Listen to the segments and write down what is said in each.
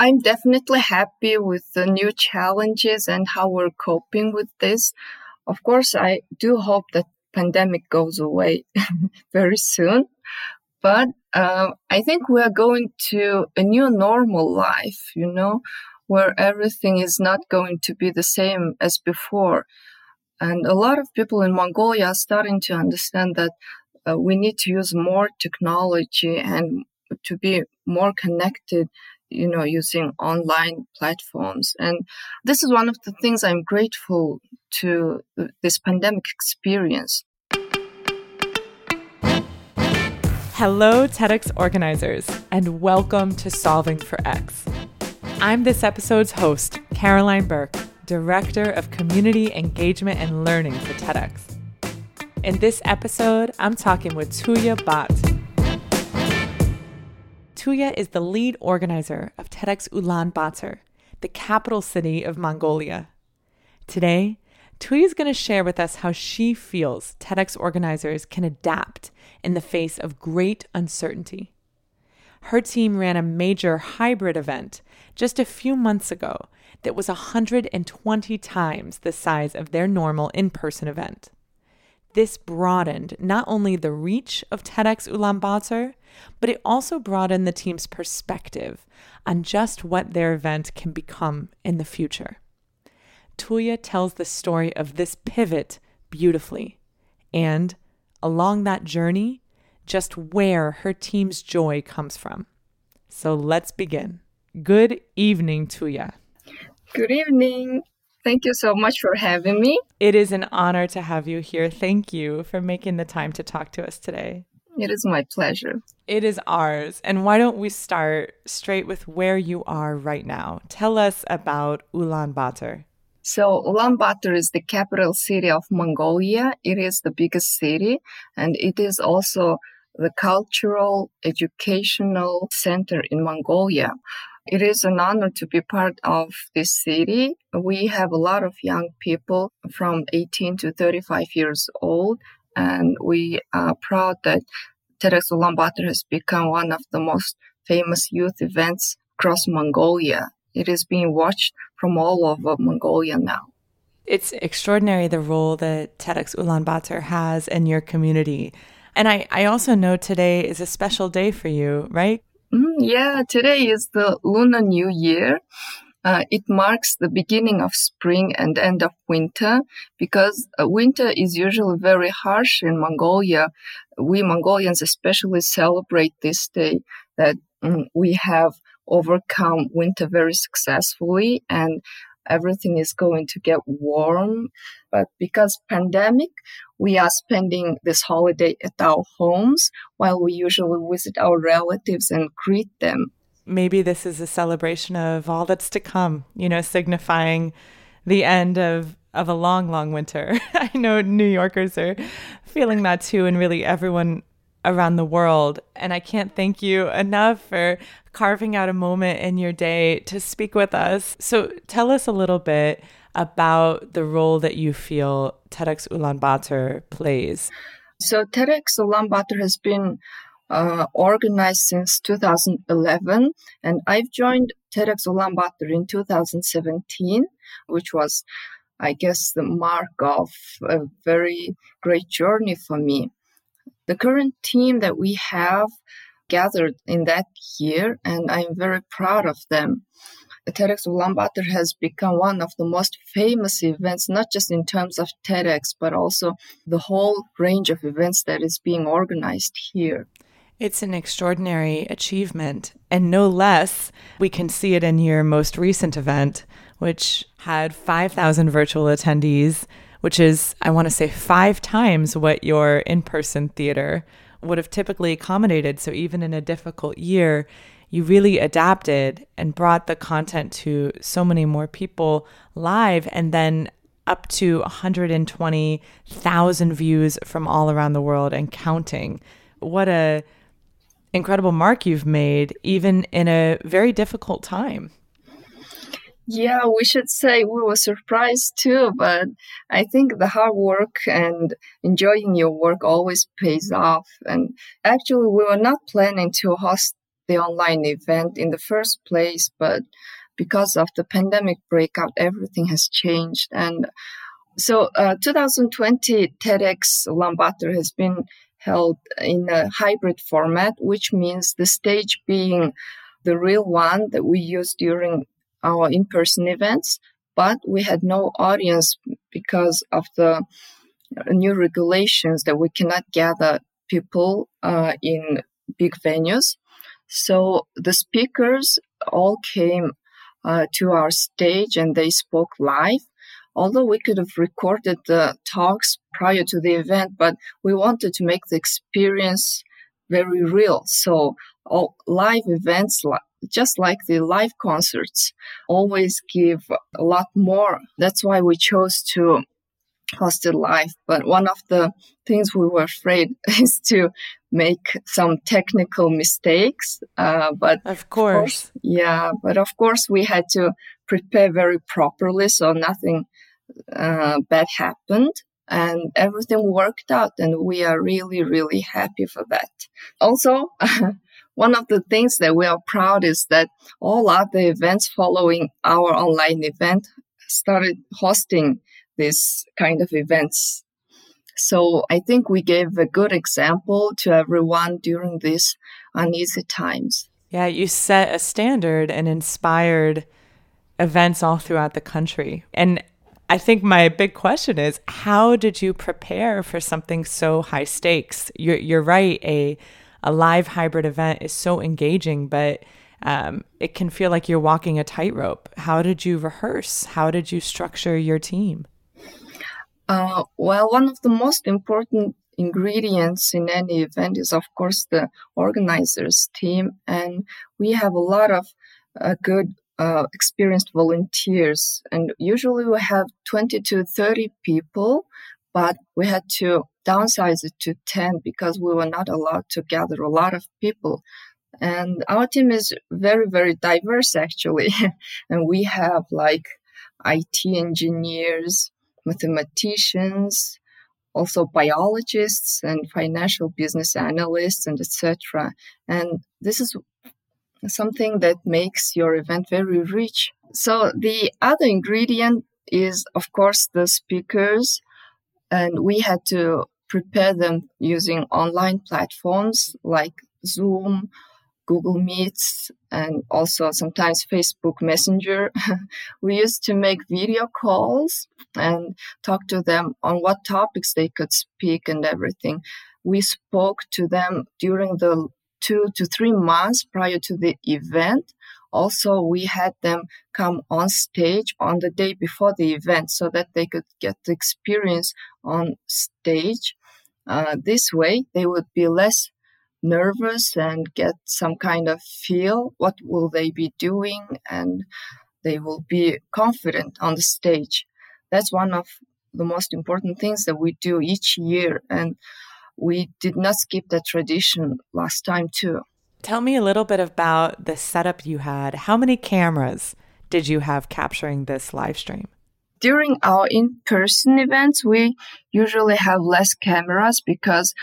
I'm definitely happy with the new challenges and how we're coping with this. Of course, I do hope that pandemic goes away very soon. But uh, I think we are going to a new normal life, you know, where everything is not going to be the same as before. And a lot of people in Mongolia are starting to understand that uh, we need to use more technology and to be more connected you know using online platforms and this is one of the things i'm grateful to uh, this pandemic experience Hello, TEDx organizers, and welcome to Solving for X. I'm this episode's host, Caroline Burke, Director of Community Engagement and Learning for TEDx. In this episode, I'm talking with Tuya Bat. Tuya is the lead organizer of TEDx Ulaanbaatar, the capital city of Mongolia. Today, Tuya is going to share with us how she feels TEDx organizers can adapt in the face of great uncertainty. Her team ran a major hybrid event just a few months ago that was 120 times the size of their normal in person event. This broadened not only the reach of TEDx Ulaanbaatar, but it also broadened the team's perspective on just what their event can become in the future. Tuya tells the story of this pivot beautifully and, along that journey, just where her team's joy comes from. So let's begin. Good evening, Tuya. Good evening. Thank you so much for having me. It is an honor to have you here. Thank you for making the time to talk to us today. It is my pleasure. It is ours. And why don't we start straight with where you are right now? Tell us about Ulaanbaatar. So Ulaanbaatar is the capital city of Mongolia. It is the biggest city and it is also the cultural educational center in Mongolia. It is an honor to be part of this city. We have a lot of young people from 18 to 35 years old, and we are proud that TEDx Ulaanbaatar has become one of the most famous youth events across Mongolia. It is being watched from all over Mongolia now. It's extraordinary the role that TEDx Ulaanbaatar has in your community. And I, I also know today is a special day for you, right? Mm, yeah, today is the Lunar New Year. Uh, it marks the beginning of spring and end of winter because uh, winter is usually very harsh in Mongolia. We Mongolians especially celebrate this day that mm, we have overcome winter very successfully and everything is going to get warm. But because pandemic, we are spending this holiday at our homes while we usually visit our relatives and greet them. Maybe this is a celebration of all that's to come, you know, signifying the end of of a long, long winter. I know New Yorkers are feeling that too, and really everyone around the world. And I can't thank you enough for carving out a moment in your day to speak with us. So tell us a little bit about the role that you feel TEDx Ulaanbaatar plays. So TEDx Ulaanbaatar has been uh, organized since 2011, and I've joined TEDx Ulaanbaatar in 2017, which was, I guess, the mark of a very great journey for me. The current team that we have gathered in that year, and I'm very proud of them. The TEDx Ulaanbaatar has become one of the most famous events, not just in terms of TEDx, but also the whole range of events that is being organized here. It's an extraordinary achievement, and no less, we can see it in your most recent event, which had 5,000 virtual attendees which is, I want to say, five times what your in person theater would have typically accommodated. So even in a difficult year, you really adapted and brought the content to so many more people live and then up to 120,000 views from all around the world and counting. What a incredible mark you've made even in a very difficult time. Yeah, we should say we were surprised too, but I think the hard work and enjoying your work always pays off. And actually, we were not planning to host the online event in the first place, but because of the pandemic breakout, everything has changed. And so, uh, 2020 TEDx Ulaanbaatar has been held in a hybrid format, which means the stage being the real one that we use during our in-person events, but we had no audience because of the new regulations that we cannot gather people uh, in big venues. So the speakers all came uh, to our stage and they spoke live. Although we could have recorded the talks prior to the event, but we wanted to make the experience very real. So all live events, just like the live concerts, always give a lot more. That's why we chose to host it live. But one of the things we were afraid is to make some technical mistakes. Uh, but of course. of course, yeah. But of course, we had to prepare very properly, so nothing uh, bad happened. And everything worked out, and we are really, really happy for that. Also, one of the things that we are proud is that all other events following our online event started hosting this kind of events so I think we gave a good example to everyone during these uneasy times. Yeah, you set a standard and inspired events all throughout the country. And I think my big question is how did you prepare for something so high stakes? You're, you're right, a, a live hybrid event is so engaging, but um, it can feel like you're walking a tightrope. How did you rehearse? How did you structure your team? Uh, well, one of the most important ingredients in any event is, of course, the organizers team. And we have a lot of uh, good, uh, experienced volunteers. And usually we have 20 to 30 people, but we had to downsize it to 10 because we were not allowed to gather a lot of people. And our team is very, very diverse, actually. and we have like IT engineers, mathematicians, also biologists and financial business analysts and etc. And this is something that makes your event very rich. So the other ingredient is of course the speakers and we had to prepare them using online platforms like Zoom Google Meets, and also sometimes Facebook Messenger. we used to make video calls and talk to them on what topics they could speak and everything. We spoke to them during the two to three months prior to the event. Also, we had them come on stage on the day before the event so that they could get the experience on stage. Uh, this way, they would be less nervous and get some kind of feel what will they be doing and they will be confident on the stage that's one of the most important things that we do each year and we did not skip that tradition last time too tell me a little bit about the setup you had how many cameras did you have capturing this live stream during our in-person events we usually have less cameras because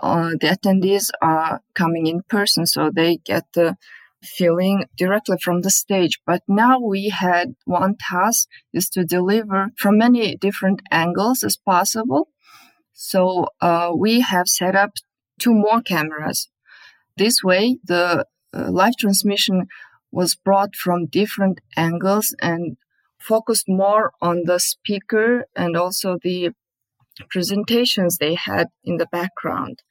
uh, the attendees are coming in person, so they get the feeling directly from the stage. But now we had one task is to deliver from many different angles as possible. So uh, we have set up two more cameras. This way, the uh, live transmission was brought from different angles and focused more on the speaker and also the presentations they had in the background.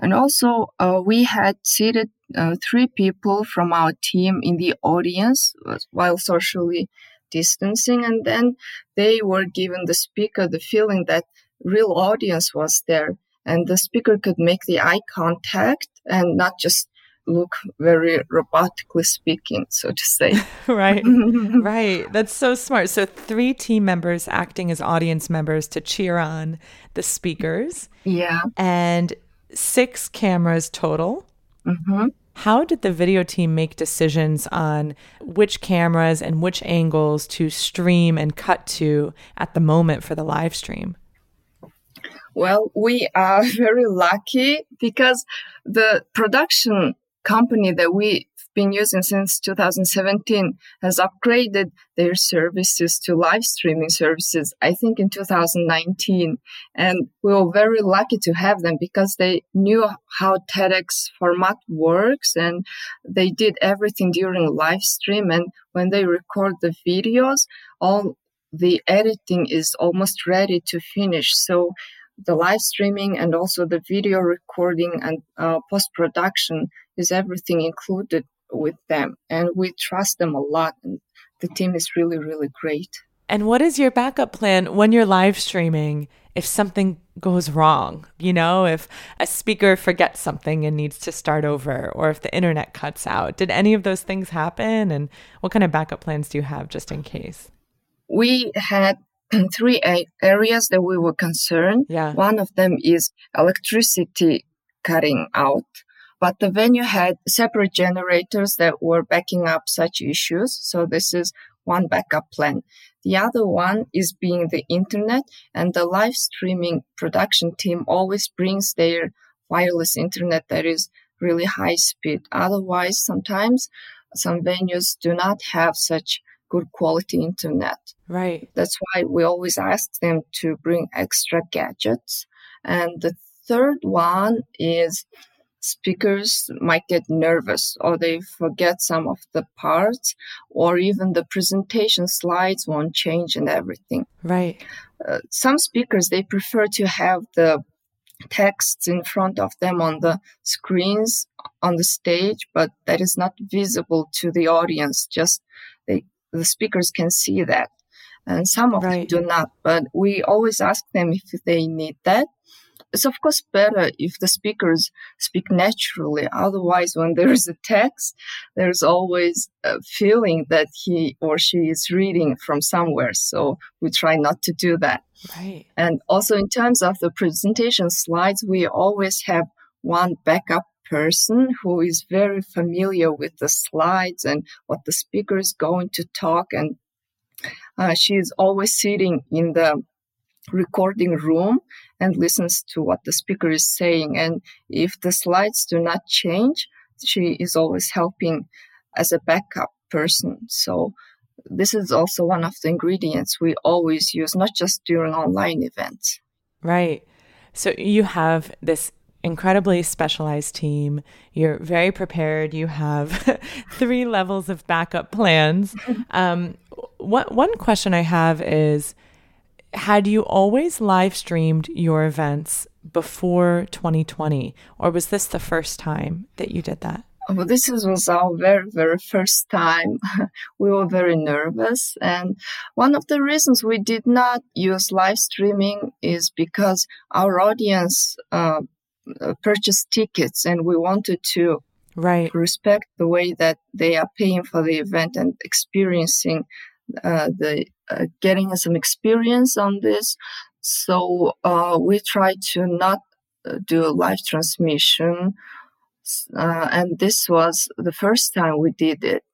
And also, uh, we had seated uh, three people from our team in the audience while socially distancing. And then they were given the speaker the feeling that real audience was there. And the speaker could make the eye contact and not just look very robotically speaking, so to say. right, right. That's so smart. So, three team members acting as audience members to cheer on the speakers. Yeah. And six cameras total. Mm-hmm. How did the video team make decisions on which cameras and which angles to stream and cut to at the moment for the live stream? Well, we are very lucky because the production company that we've been using since 2017 has upgraded their services to live streaming services, I think in 2019. And we were very lucky to have them because they knew how TEDx format works and they did everything during live stream. And when they record the videos, all the editing is almost ready to finish. So the live streaming and also the video recording and uh, post production is everything included with them. And we trust them a lot. And the team is really, really great. And what is your backup plan when you're live streaming if something goes wrong? You know, if a speaker forgets something and needs to start over, or if the internet cuts out. Did any of those things happen? And what kind of backup plans do you have just in case? We had three areas that we were concerned. Yeah. One of them is electricity cutting out, but the venue had separate generators that were backing up such issues. So this is one backup plan. The other one is being the internet and the live streaming production team always brings their wireless internet that is really high speed. Otherwise, sometimes some venues do not have such good quality internet. Right. That's why we always ask them to bring extra gadgets. And the third one is speakers might get nervous or they forget some of the parts or even the presentation slides won't change and everything. Right. Uh, some speakers, they prefer to have the texts in front of them on the screens on the stage, but that is not visible to the audience. Just the speakers can see that. And some of right. them do not, but we always ask them if they need that. It's of course better if the speakers speak naturally. Otherwise, when there is a text, there's always a feeling that he or she is reading from somewhere. So we try not to do that. Right. And also in terms of the presentation slides, we always have one backup person who is very familiar with the slides and what the speaker is going to talk. And uh, she is always sitting in the recording room and listens to what the speaker is saying. And if the slides do not change, she is always helping as a backup person. So this is also one of the ingredients we always use, not just during online events. Right. So you have this incredibly specialized team. You're very prepared. You have three levels of backup plans. Um, what, one question I have is Had you always live streamed your events before 2020, or was this the first time that you did that? Well, this was our very, very first time. we were very nervous. And one of the reasons we did not use live streaming is because our audience uh, uh, purchase tickets and we wanted to right. respect the way that they are paying for the event and experiencing uh, the uh, getting some experience on this. So uh, we try to not uh, do a live transmission uh, and this was the first time we did it.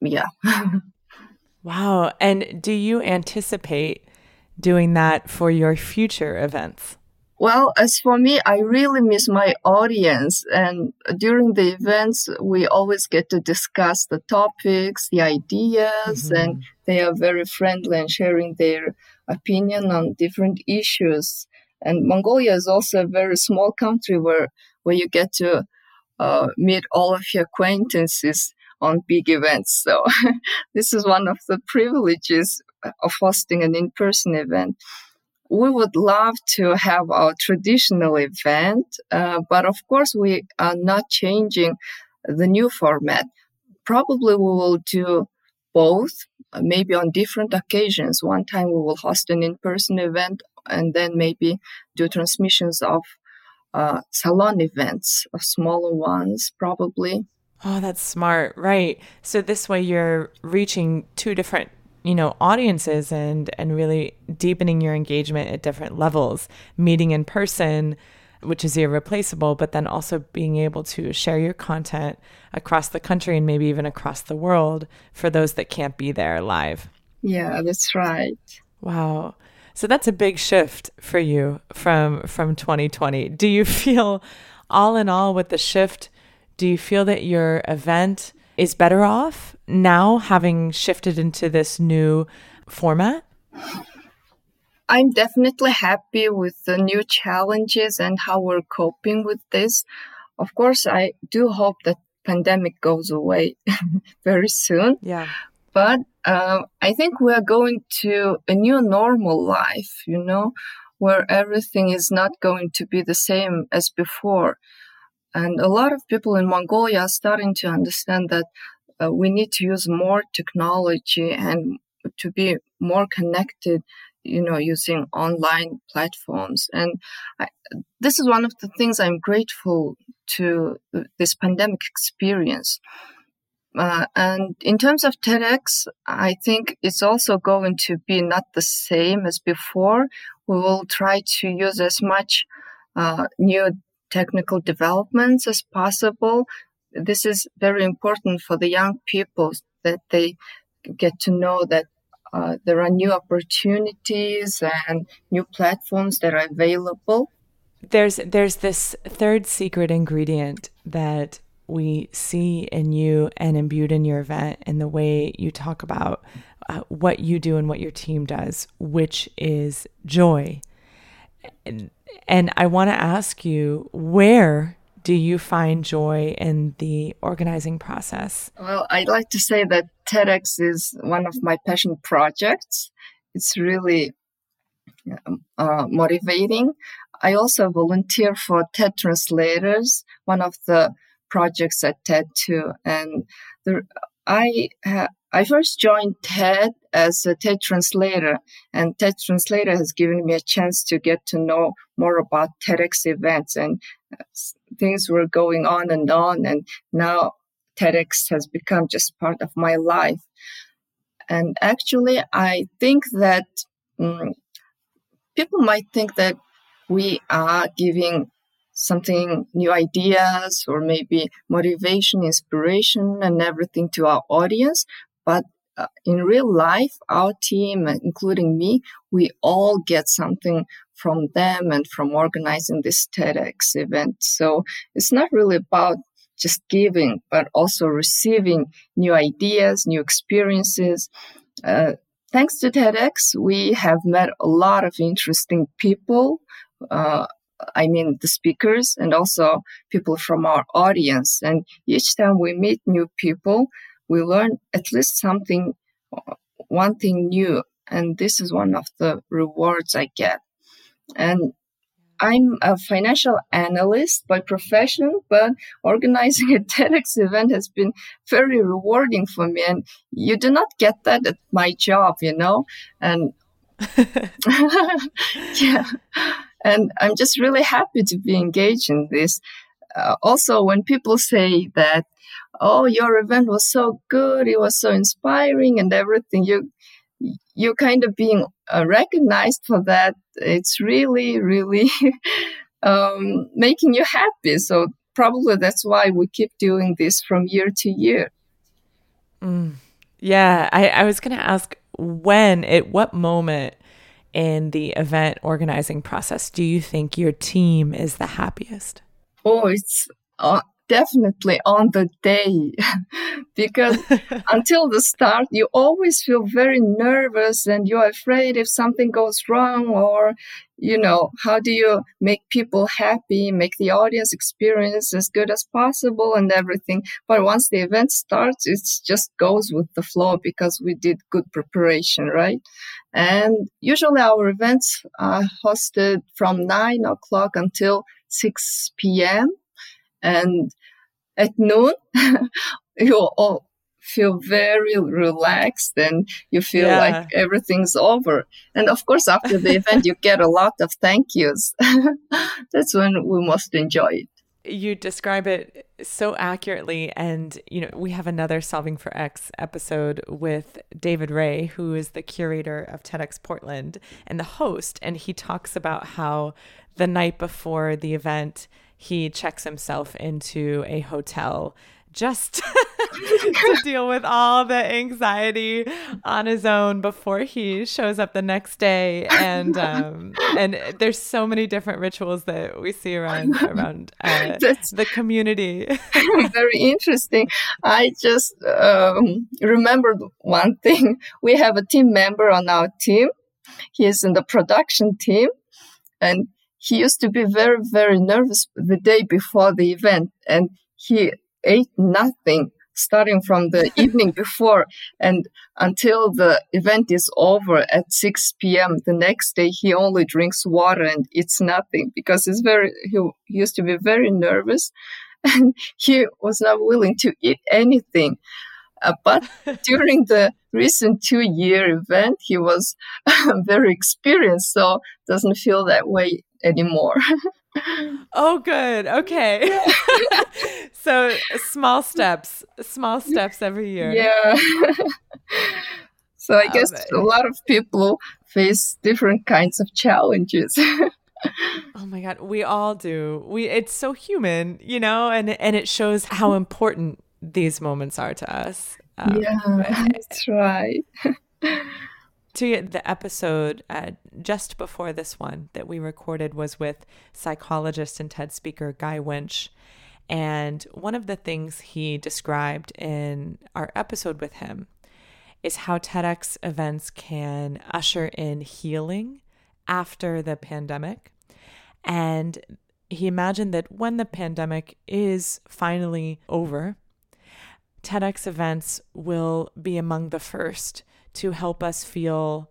Yeah. Wow. And do you anticipate doing that for your future events well, as for me, I really miss my audience. And during the events, we always get to discuss the topics, the ideas, mm-hmm. and they are very friendly and sharing their opinion on different issues. And Mongolia is also a very small country where, where you get to uh, meet all of your acquaintances on big events. So this is one of the privileges of hosting an in-person event we would love to have our traditional event, uh, but of course we are not changing the new format. Probably we will do both, maybe on different occasions. One time we will host an in-person event and then maybe do transmissions of uh, salon events, of smaller ones, probably. Oh, that's smart. Right. So this way you're reaching two different you know audiences and and really deepening your engagement at different levels. Meeting in person which is irreplaceable but then also being able to share your content across the country and maybe even across the world for those that can't be there live. Yeah that's right. Wow. So that's a big shift for you from from 2020 do you feel all in all with the shift Do you feel that your event is better off now having shifted into this new format? I'm definitely happy with the new challenges and how we're coping with this. Of course, I do hope that pandemic goes away very soon. Yeah. But uh, I think we are going to a new normal life, you know, where everything is not going to be the same as before. And a lot of people in Mongolia are starting to understand that uh, we need to use more technology and to be more connected you know using online platforms and I, this is one of the things i'm grateful to this pandemic experience uh, and in terms of TEDx, I think it's also going to be not the same as before. We will try to use as much uh, new technical developments as possible. This is very important for the young people that they get to know that uh, there are new opportunities and new platforms that are available. There's there's this third secret ingredient that we see in you and imbued in your event and the way you talk about uh, what you do and what your team does, which is joy. And, and I want to ask you where do you find joy in the organizing process? Well, I'd like to say that TEDx is one of my passion projects. It's really um, uh, motivating. I also volunteer for TED Translators, one of the projects at TED too. And the, I I first joined TED as a TED translator, and TED translator has given me a chance to get to know more about TEDx events, and uh, things were going on and on, and now TEDx has become just part of my life. And actually, I think that um, people might think that we are giving something new ideas or maybe motivation, inspiration, and everything to our audience. But uh, in real life, our team, including me, we all get something from them and from organizing this TEDx event. So it's not really about just giving, but also receiving new ideas, new experiences. Uh, thanks to TEDx, we have met a lot of interesting people. Uh, I mean, the speakers and also people from our audience. And each time we meet new people, we learn at least something, one thing new. And this is one of the rewards I get. And I'm a financial analyst by profession, but organizing a TEDx event has been very rewarding for me. And you do not get that at my job, you know? And yeah. And I'm just really happy to be engaged in this. Uh, also, when people say that oh, your event was so good, it was so inspiring and everything. You, you kind of being uh, recognized for that. It's really, really um, making you happy. So probably that's why we keep doing this from year to year. Mm. Yeah, I, I was going to ask when, at what moment in the event organizing process do you think your team is the happiest? Oh, it's uh, definitely on the day. Because until the start you always feel very nervous and you're afraid if something goes wrong or you know how do you make people happy make the audience experience as good as possible and everything. But once the event starts it just goes with the flow because we did good preparation right? And usually our events are hosted from 9 o'clock until 6 p.m and at noon, you all feel very relaxed and you feel yeah. like everything's over. And of course, after the event, you get a lot of thank yous. That's when we most enjoy it. You describe it so accurately. And, you know, we have another Solving for X episode with David Rae, who is the curator of TEDx Portland and the host. And he talks about how the night before the event, he checks himself into a hotel just to deal with all the anxiety on his own before he shows up the next day. And um, and there's so many different rituals that we see around around uh, the community. very interesting. I just um, remembered one thing. We have a team member on our team. He is in the production team, and he used to be very, very nervous the day before the event and he ate nothing starting from the evening before and until the event is over at 6 p.m. the next day he only drinks water and eats nothing because he's very he, he used to be very nervous and he was not willing to eat anything Uh, but during the recent two year event he was very experienced so doesn't feel that way anymore. oh, good. Okay. so small steps, small steps every year. Yeah. so I guess a lot of people face different kinds of challenges. oh my god, we all do. We it's so human, you know, and and it shows how important these moments are to us. Um, yeah, that's right to the episode uh, just before this one that we recorded was with psychologist and TED speaker Guy Winch. And one of the things he described in our episode with him is how TEDx events can usher in healing after the pandemic. And he imagined that when the pandemic is finally over, TEDx events will be among the first to help us feel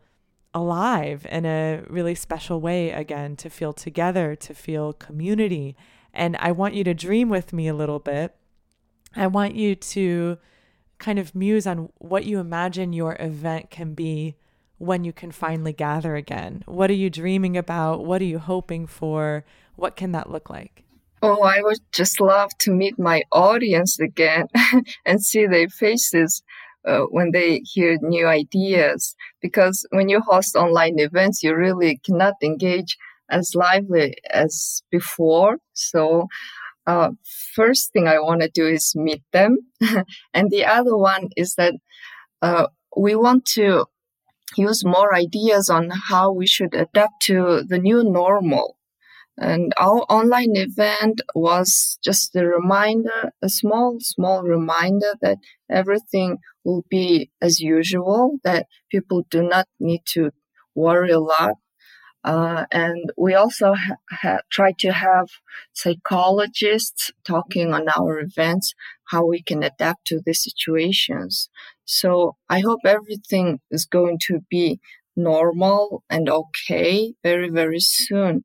alive in a really special way again, to feel together, to feel community. And I want you to dream with me a little bit. I want you to kind of muse on what you imagine your event can be when you can finally gather again. What are you dreaming about? What are you hoping for? What can that look like? Oh, I would just love to meet my audience again and see their faces uh, when they hear new ideas. Because when you host online events, you really cannot engage as lively as before. So, uh, first thing I want to do is meet them. and the other one is that, uh, we want to use more ideas on how we should adapt to the new normal. And our online event was just a reminder, a small, small reminder that everything will be as usual, that people do not need to worry a lot. Uh, and we also ha- ha- try to have psychologists talking on our events, how we can adapt to the situations. So I hope everything is going to be normal and okay very, very soon.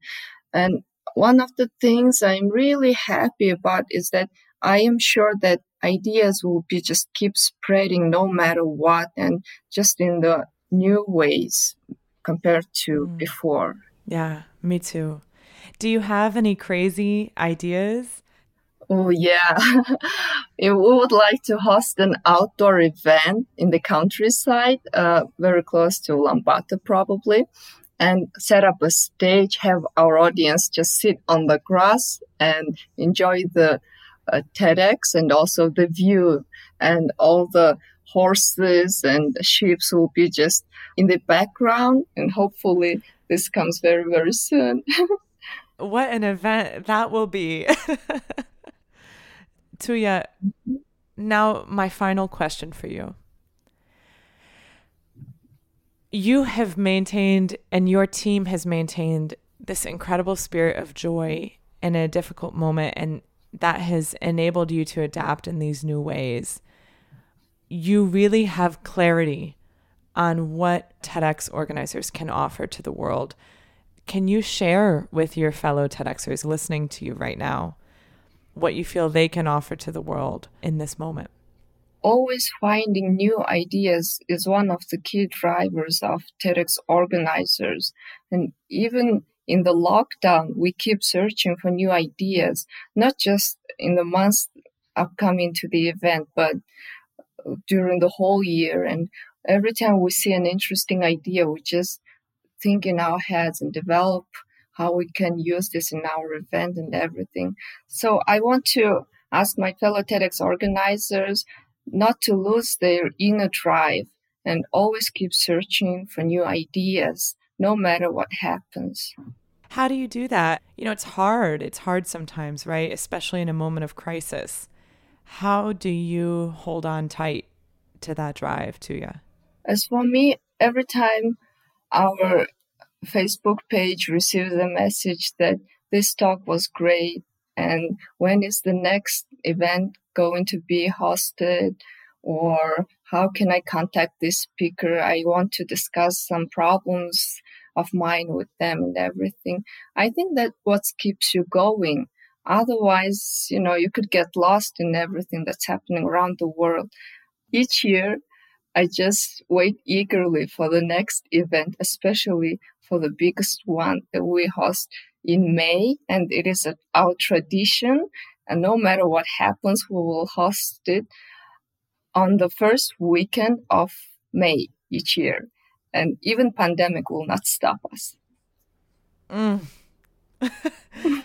And one of the things I'm really happy about is that I am sure that ideas will be just keep spreading no matter what and just in the new ways compared to mm. before. Yeah, me too. Do you have any crazy ideas? Oh, yeah. we would like to host an outdoor event in the countryside, uh, very close to Ulaanbaatar, probably and set up a stage, have our audience just sit on the grass and enjoy the uh, TEDx and also the view. And all the horses and sheep will be just in the background and hopefully this comes very very soon. What an event that will be. Tuya now my final question for you you have maintained and your team has maintained this incredible spirit of joy in a difficult moment and that has enabled you to adapt in these new ways you really have clarity on what TEDx organizers can offer to the world. Can you share with your fellow TEDxers listening to you right now what you feel they can offer to the world in this moment? Always finding new ideas is one of the key drivers of TEDx organizers. And even in the lockdown, we keep searching for new ideas, not just in the months upcoming to the event, but during the whole year. And every time we see an interesting idea, we just think in our heads and develop how we can use this in our event and everything. So I want to ask my fellow TEDx organizers not to lose their inner drive and always keep searching for new ideas no matter what happens. How do you do that? You know, it's hard. It's hard sometimes, right? Especially in a moment of crisis. How do you hold on tight to that drive, to Tuya? As for me, every time our Facebook page receives a message that this talk was great and when is the next event going to be hosted or how can I contact this speaker? I want to discuss some problems of mine with them and everything. I think that what keeps you going. Otherwise, you know, you could get lost in everything that's happening around the world. Each year, I just wait eagerly for the next event, especially for the biggest one that we host in May. And it is our tradition. And no matter what happens, we will host it on the first weekend of May each year and even pandemic will not stop us. Mm.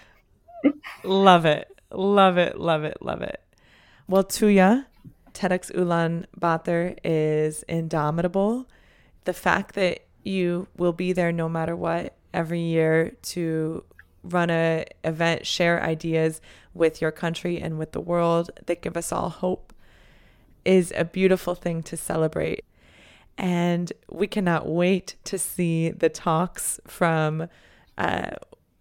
love it. Love it. Love it. Love it. Well, Tuya, TEDx Ulaanbaatar is indomitable. The fact that you will be there no matter what every year to run a event, share ideas with your country and with the world that give us all hope is a beautiful thing to celebrate. And we cannot wait to see the talks from uh,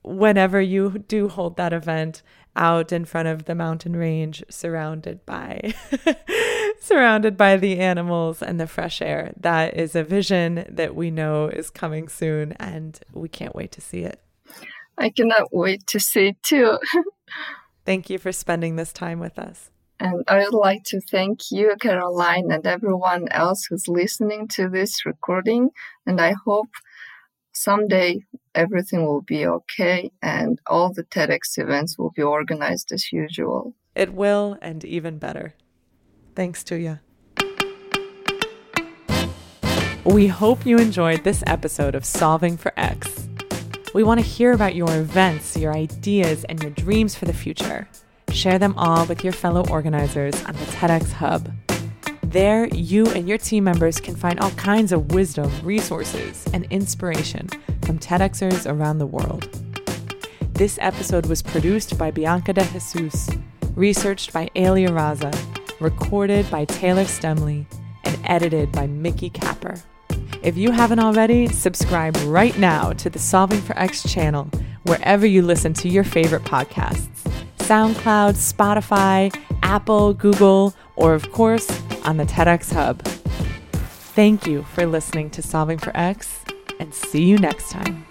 whenever you do hold that event out in front of the mountain range surrounded by surrounded by the animals and the fresh air that is a vision that we know is coming soon and we can't wait to see it i cannot wait to see it too thank you for spending this time with us and I would like to thank you, Caroline, and everyone else who's listening to this recording. And I hope someday everything will be okay and all the TEDx events will be organized as usual. It will, and even better. Thanks to you. We hope you enjoyed this episode of Solving for X. We want to hear about your events, your ideas, and your dreams for the future. Share them all with your fellow organizers on the TEDx Hub. There, you and your team members can find all kinds of wisdom, resources, and inspiration from TEDxers around the world. This episode was produced by Bianca de Jesus, researched by Alia Raza, recorded by Taylor Stemley, and edited by Mickey Capper. If you haven't already, subscribe right now to the Solving for X channel wherever you listen to your favorite podcasts. SoundCloud, Spotify, Apple, Google, or of course on the TEDx Hub. Thank you for listening to Solving for X, and see you next time.